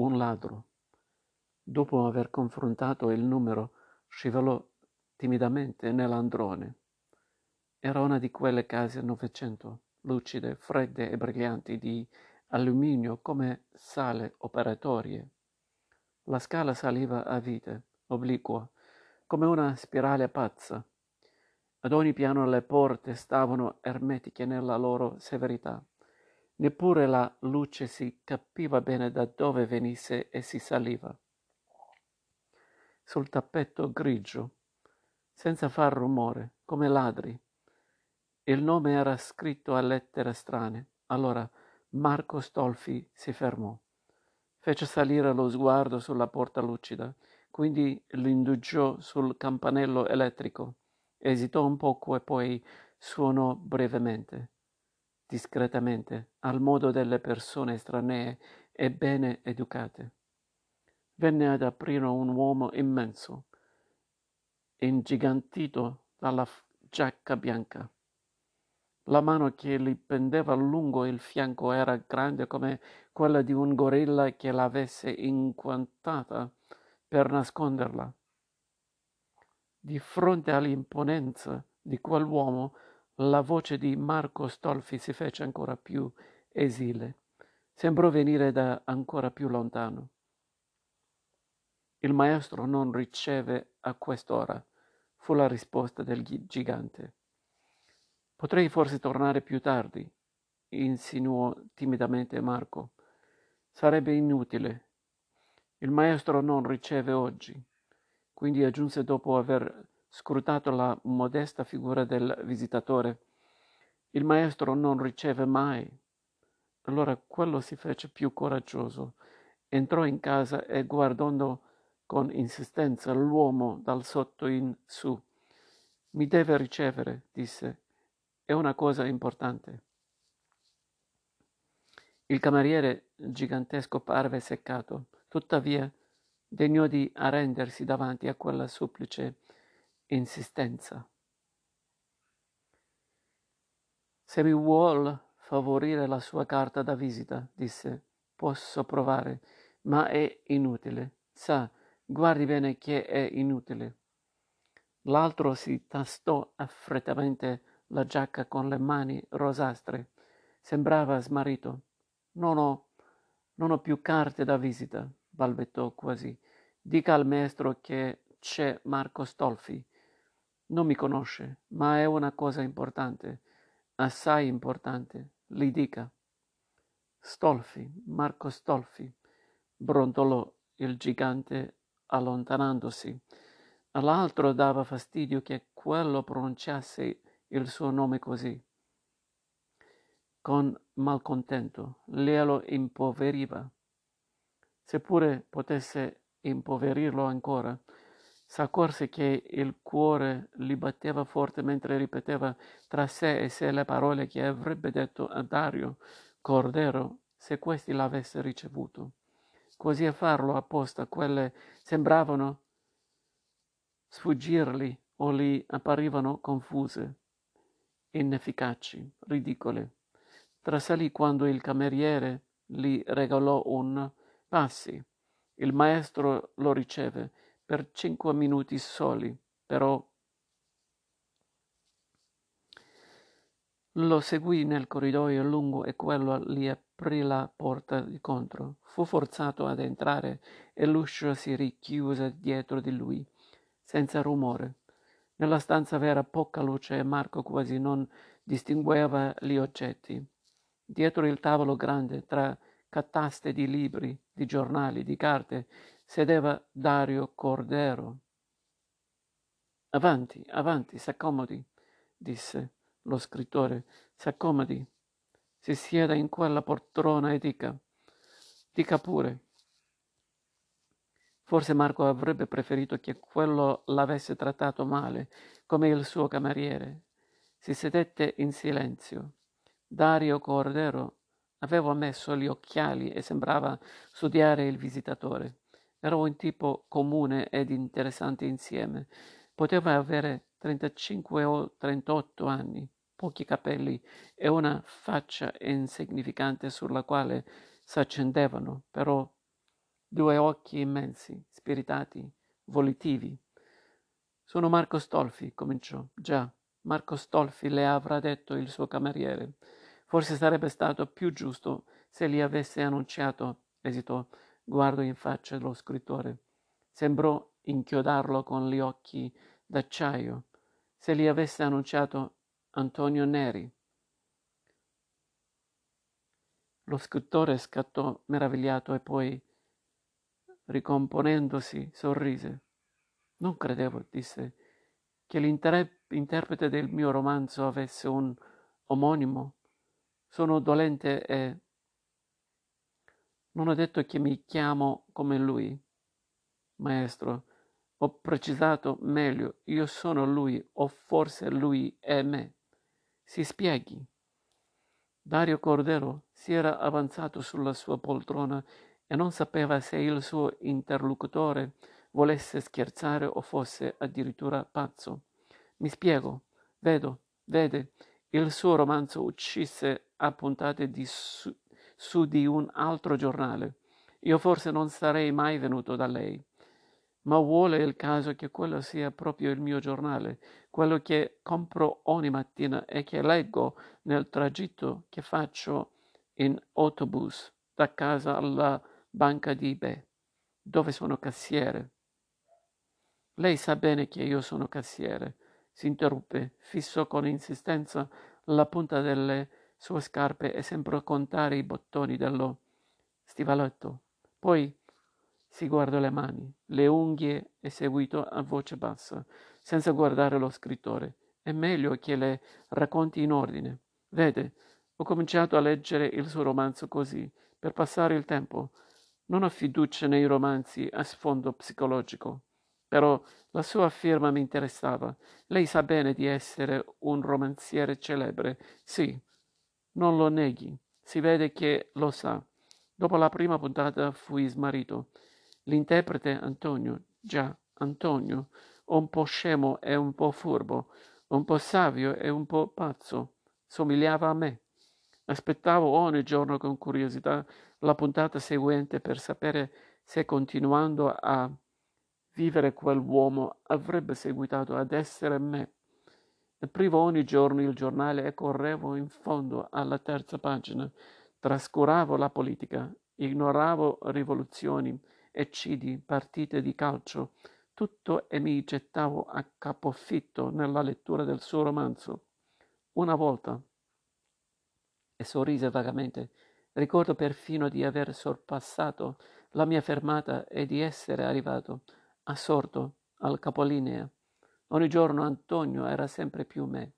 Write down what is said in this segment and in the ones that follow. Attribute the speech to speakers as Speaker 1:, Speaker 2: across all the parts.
Speaker 1: un ladro. Dopo aver confrontato il numero, scivolò timidamente nell'androne. Era una di quelle case Novecento, lucide, fredde e brillanti, di alluminio come sale operatorie. La scala saliva a vite, obliqua, come una spirale pazza. Ad ogni piano le porte stavano ermetiche nella loro severità. Neppure la luce si capiva bene da dove venisse e si saliva. Sul tappeto grigio, senza far rumore, come ladri. Il nome era scritto a lettere strane. Allora Marco Stolfi si fermò. Fece salire lo sguardo sulla porta lucida, quindi l'indugiò sul campanello elettrico. Esitò un poco e poi suonò brevemente discretamente, al modo delle persone estranee e bene educate. Venne ad aprire un uomo immenso, ingigantito dalla giacca bianca. La mano che gli pendeva lungo il fianco era grande come quella di un gorilla che l'avesse inquantata per nasconderla. Di fronte all'imponenza di quell'uomo la voce di Marco Stolfi si fece ancora più esile. Sembrò venire da ancora più lontano. Il maestro non riceve a quest'ora, fu la risposta del gigante. Potrei forse tornare più tardi, insinuò timidamente Marco. Sarebbe inutile. Il maestro non riceve oggi. Quindi aggiunse dopo aver scrutato la modesta figura del visitatore. Il maestro non riceve mai. Allora quello si fece più coraggioso. Entrò in casa e guardando con insistenza l'uomo dal sotto in su. Mi deve ricevere, disse. È una cosa importante. Il cameriere gigantesco parve seccato, tuttavia degnò di arrendersi davanti a quella supplice insistenza. Se mi vuol favorire la sua carta da visita, disse, posso provare, ma è inutile. Sa, guardi bene che è inutile. L'altro si tastò affrettamente la giacca con le mani rosastre. Sembrava smarrito. Non ho, non ho più carte da visita, balbettò quasi. Dica al maestro che c'è Marco Stolfi non mi conosce, ma è una cosa importante, assai importante, gli dica. Stolfi, Marco Stolfi, brontolò il gigante allontanandosi. All'altro dava fastidio che quello pronunciasse il suo nome così. Con malcontento glielo impoveriva. Seppure potesse impoverirlo ancora, S'accorse che il cuore gli batteva forte mentre ripeteva tra sé e sé le parole che avrebbe detto a Dario Cordero se questi l'avesse ricevuto. Così a farlo apposta quelle sembravano sfuggirgli o gli apparivano confuse, inefficaci, ridicole. Trasalì quando il cameriere gli regalò un passi. Il maestro lo riceve per cinque minuti soli, però lo seguì nel corridoio lungo e quello gli aprì la porta di contro. Fu forzato ad entrare e l'uscio si richiuse dietro di lui, senza rumore. Nella stanza v'era poca luce e Marco quasi non distingueva gli oggetti. Dietro il tavolo grande, tra cataste di libri, di giornali, di carte, sedeva Dario Cordero. Avanti, avanti, s'accomodi, disse lo scrittore, s'accomodi, si sieda in quella poltrona e dica, dica pure. Forse Marco avrebbe preferito che quello l'avesse trattato male, come il suo cameriere. Si sedette in silenzio. Dario Cordero aveva messo gli occhiali e sembrava studiare il visitatore. Era un tipo comune ed interessante insieme. Poteva avere 35 o 38 anni, pochi capelli e una faccia insignificante sulla quale s'accendevano, però due occhi immensi, spiritati, volitivi. Sono Marco Stolfi, cominciò. Già, Marco Stolfi le avrà detto il suo cameriere. Forse sarebbe stato più giusto se gli avesse annunciato, esitò, guardo in faccia lo scrittore. Sembrò inchiodarlo con gli occhi d'acciaio. Se gli avesse annunciato Antonio Neri. Lo scrittore scattò meravigliato e poi, ricomponendosi, sorrise. Non credevo, disse, che l'interprete del mio romanzo avesse un omonimo. Sono dolente e... Non ho detto che mi chiamo come lui. Maestro, ho precisato meglio, io sono lui o forse lui è me. Si spieghi. Dario Cordero si era avanzato sulla sua poltrona e non sapeva se il suo interlocutore volesse scherzare o fosse addirittura pazzo. Mi spiego. Vedo, vede, il suo romanzo uccise a puntate di su, su di un altro giornale. Io forse non sarei mai venuto da lei. Ma vuole il caso che quello sia proprio il mio giornale, quello che compro ogni mattina e che leggo nel tragitto che faccio in autobus da casa alla banca di eBay, dove sono cassiere. Lei sa bene che io sono cassiere, si interruppe, fissò con insistenza la punta delle sue scarpe e sembrò contare i bottoni dello stivaletto. Poi si guardò le mani, le unghie e seguito a voce bassa, senza guardare lo scrittore. È meglio che le racconti in ordine. Vede, ho cominciato a leggere il suo romanzo così, per passare il tempo. Non ho fiducia nei romanzi a sfondo psicologico. Però la sua firma mi interessava. Lei sa bene di essere un romanziere celebre. Sì, non lo neghi. Si vede che lo sa. Dopo la prima puntata fui smarrito. L'interprete Antonio, già, Antonio, un po' scemo e un po' furbo, un po' savio e un po' pazzo, somigliava a me. Aspettavo ogni giorno con curiosità la puntata seguente per sapere se continuando a vivere quell'uomo avrebbe seguitato ad essere me. Aprivo ogni giorno il giornale e correvo in fondo alla terza pagina. Trascuravo la politica, ignoravo rivoluzioni, eccidi, partite di calcio, tutto e mi gettavo a capofitto nella lettura del suo romanzo. Una volta, e sorrise vagamente, ricordo perfino di aver sorpassato la mia fermata e di essere arrivato, assorto, al capolinea. Ogni giorno Antonio era sempre più me,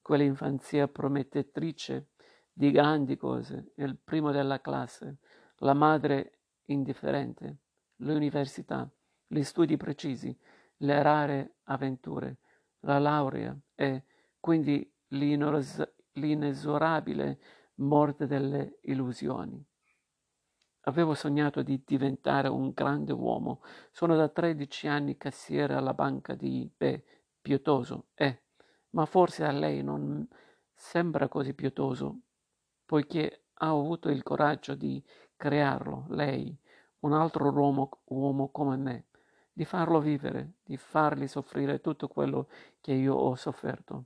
Speaker 1: quell'infanzia promettetrice di grandi cose, il primo della classe, la madre indifferente, l'università, gli studi precisi, le rare avventure, la laurea e quindi l'inesorabile morte delle illusioni. Avevo sognato di diventare un grande uomo. Sono da 13 anni cassiere alla banca di Beh, pietoso, eh, ma forse a lei non sembra così pietoso, poiché ha avuto il coraggio di crearlo, lei, un altro uomo, uomo come me, di farlo vivere, di fargli soffrire tutto quello che io ho sofferto.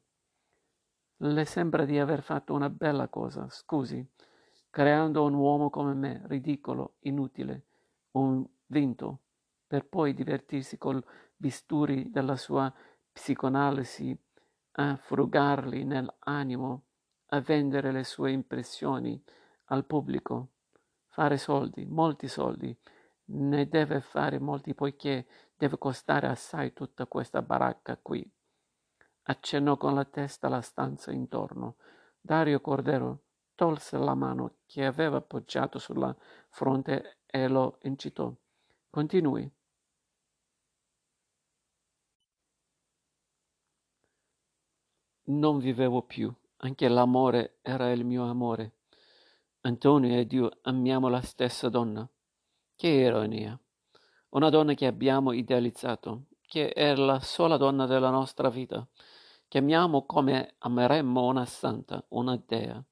Speaker 1: Le sembra di aver fatto una bella cosa, scusi, creando un uomo come me, ridicolo, inutile, un vinto, per poi divertirsi col bisturi della sua psicoanalisi a frugarli nell'animo, a vendere le sue impressioni al pubblico fare soldi, molti soldi, ne deve fare molti poiché deve costare assai tutta questa baracca qui. Accennò con la testa la stanza intorno. Dario Cordero tolse la mano che aveva appoggiato sulla fronte e lo incitò. Continui. Non vivevo più, anche l'amore era il mio amore. Antonio ed io amiamo la stessa donna. Che ironia. Una donna che abbiamo idealizzato, che è la sola donna della nostra vita, che amiamo come ameremmo una santa, una dea,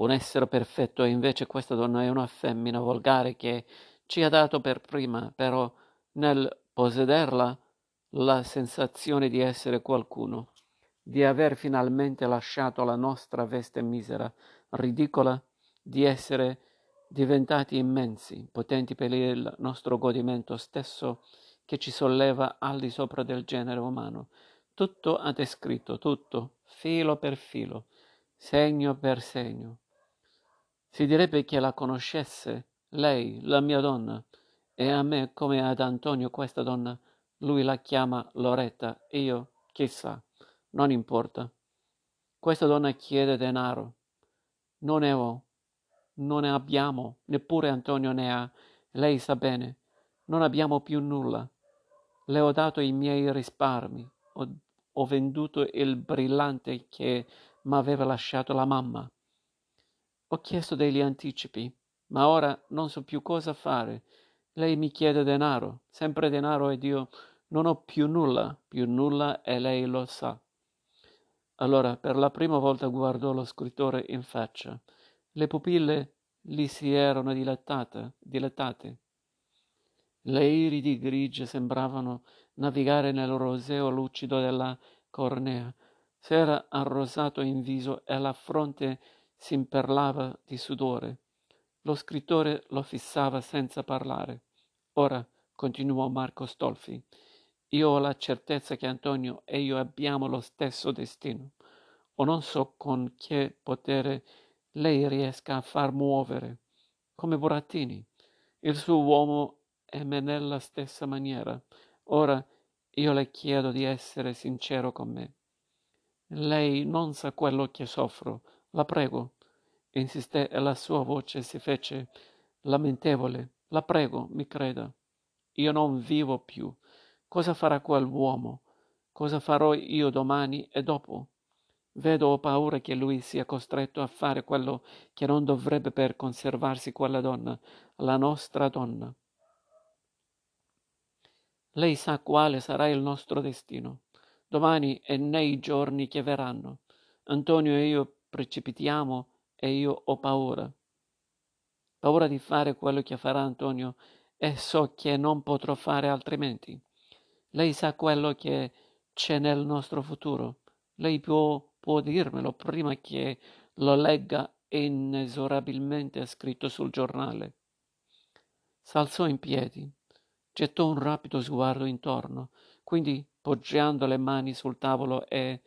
Speaker 1: un essere perfetto, e invece questa donna è una femmina volgare che Ci ha dato per prima, però, nel possederla, la sensazione di essere qualcuno, di aver finalmente lasciato la nostra veste misera, ridicola, di essere diventati immensi, potenti per il nostro godimento stesso che ci solleva al di sopra del genere umano. Tutto ha descritto, tutto, filo per filo, segno per segno. Si direbbe che la conoscesse, lei, la mia donna, e a me come ad Antonio questa donna, lui la chiama Loretta, io, chissà, non importa. Questa donna chiede denaro. Non ne ho, non ne abbiamo, neppure Antonio ne ha, lei sa bene. Non abbiamo più nulla. Le ho dato i miei risparmi, ho, ho venduto il brillante che m'aveva lasciato la mamma. Ho chiesto degli anticipi, ma ora non so più cosa fare. Lei mi chiede denaro, sempre denaro ed io non ho più nulla, più nulla e lei lo sa. Allora per la prima volta guardò lo scrittore in faccia. Le pupille gli si erano dilattate, dilattate. Le iridi grigie sembravano navigare nel roseo lucido della cornea. S'era arrosato in viso e la fronte s'imperlava di sudore. Lo scrittore lo fissava senza parlare. Ora, continuò Marco Stolfi, io ho la certezza che Antonio e io abbiamo lo stesso destino. O non so con che potere lei riesca a far muovere, come Burattini, il suo uomo e me nella stessa maniera. Ora io le chiedo di essere sincero con me. Lei non sa quello che soffro, la prego. Insisté e la sua voce si fece lamentevole. La prego, mi creda. Io non vivo più. Cosa farà quell'uomo? Cosa farò io domani e dopo? Vedo ho paura che lui sia costretto a fare quello che non dovrebbe per conservarsi quella donna, la nostra donna. Lei sa quale sarà il nostro destino, domani e nei giorni che verranno. Antonio e io precipitiamo e io ho paura. Paura di fare quello che farà Antonio e so che non potrò fare altrimenti. Lei sa quello che c'è nel nostro futuro. Lei può, può dirmelo prima che lo legga inesorabilmente scritto sul giornale. S'alzò in piedi, gettò un rapido sguardo intorno, quindi poggiando le mani sul tavolo e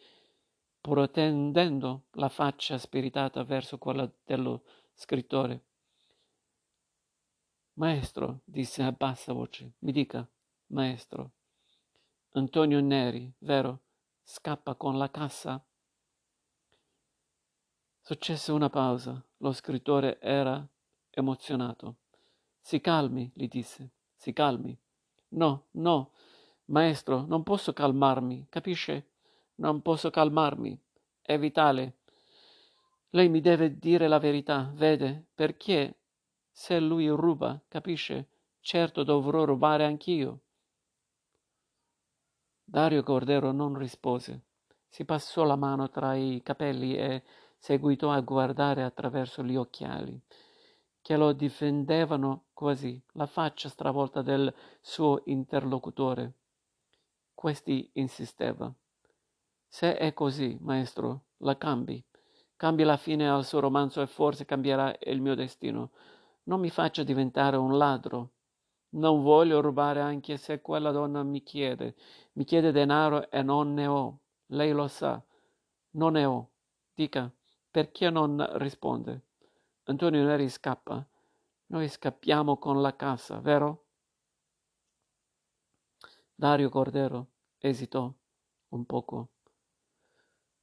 Speaker 1: protendendo la faccia spiritata verso quella dello scrittore. Maestro, disse a bassa voce, mi dica, maestro, Antonio Neri, vero, scappa con la cassa? Successe una pausa. Lo scrittore era emozionato. Si calmi, gli disse, si calmi. No, no, maestro, non posso calmarmi, capisce? Non posso calmarmi. È vitale. Lei mi deve dire la verità, vede? Perché se lui ruba, capisce? Certo dovrò rubare anch'io. Dario Cordero non rispose. Si passò la mano tra i capelli e seguitò a guardare attraverso gli occhiali, che lo difendevano quasi la faccia stravolta del suo interlocutore. Questi insisteva. Se è così, maestro, la cambi. Cambi la fine al suo romanzo e forse cambierà il mio destino. Non mi faccia diventare un ladro. Non voglio rubare anche se quella donna mi chiede. Mi chiede denaro e non ne ho. Lei lo sa. Non ne ho. Dica, perché non risponde? Antonio Neri scappa. Noi scappiamo con la cassa, vero? Dario Cordero esitò un poco.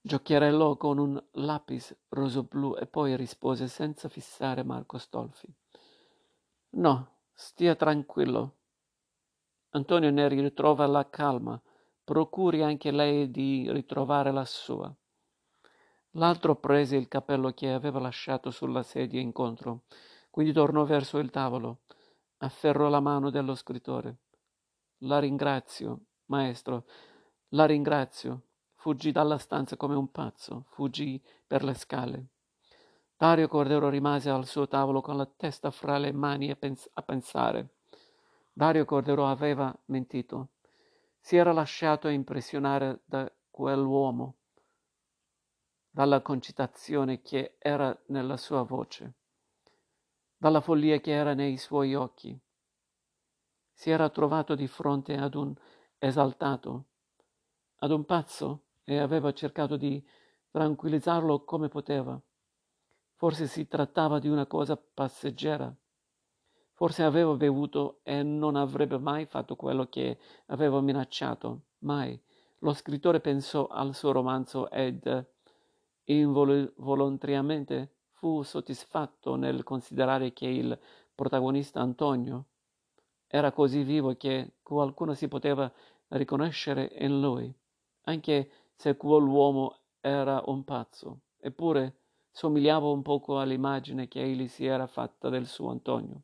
Speaker 1: Giocherellò con un lapis roso-blu e poi rispose senza fissare Marco Stolfi. No, stia tranquillo. Antonio ne ritrova la calma, procuri anche lei di ritrovare la sua. L'altro prese il cappello che aveva lasciato sulla sedia incontro, quindi tornò verso il tavolo, afferrò la mano dello scrittore. La ringrazio, maestro, la ringrazio. Fuggì dalla stanza come un pazzo, fuggì per le scale. Dario Cordero rimase al suo tavolo con la testa fra le mani a pensare. Dario Cordero aveva mentito. Si era lasciato impressionare da quell'uomo, dalla concitazione che era nella sua voce, dalla follia che era nei suoi occhi. Si era trovato di fronte ad un esaltato, ad un pazzo e aveva cercato di tranquillizzarlo come poteva. Forse si trattava di una cosa passeggera. Forse aveva bevuto e non avrebbe mai fatto quello che aveva minacciato. Mai. Lo scrittore pensò al suo romanzo ed involontariamente fu soddisfatto nel considerare che il protagonista Antonio era così vivo che qualcuno si poteva riconoscere in lui, anche se quell'uomo era un pazzo, eppure somigliava un poco all'immagine che egli si era fatta del suo Antonio.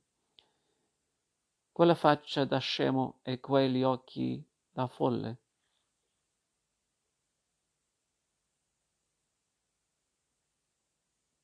Speaker 1: Quella faccia da scemo e quegli occhi da folle.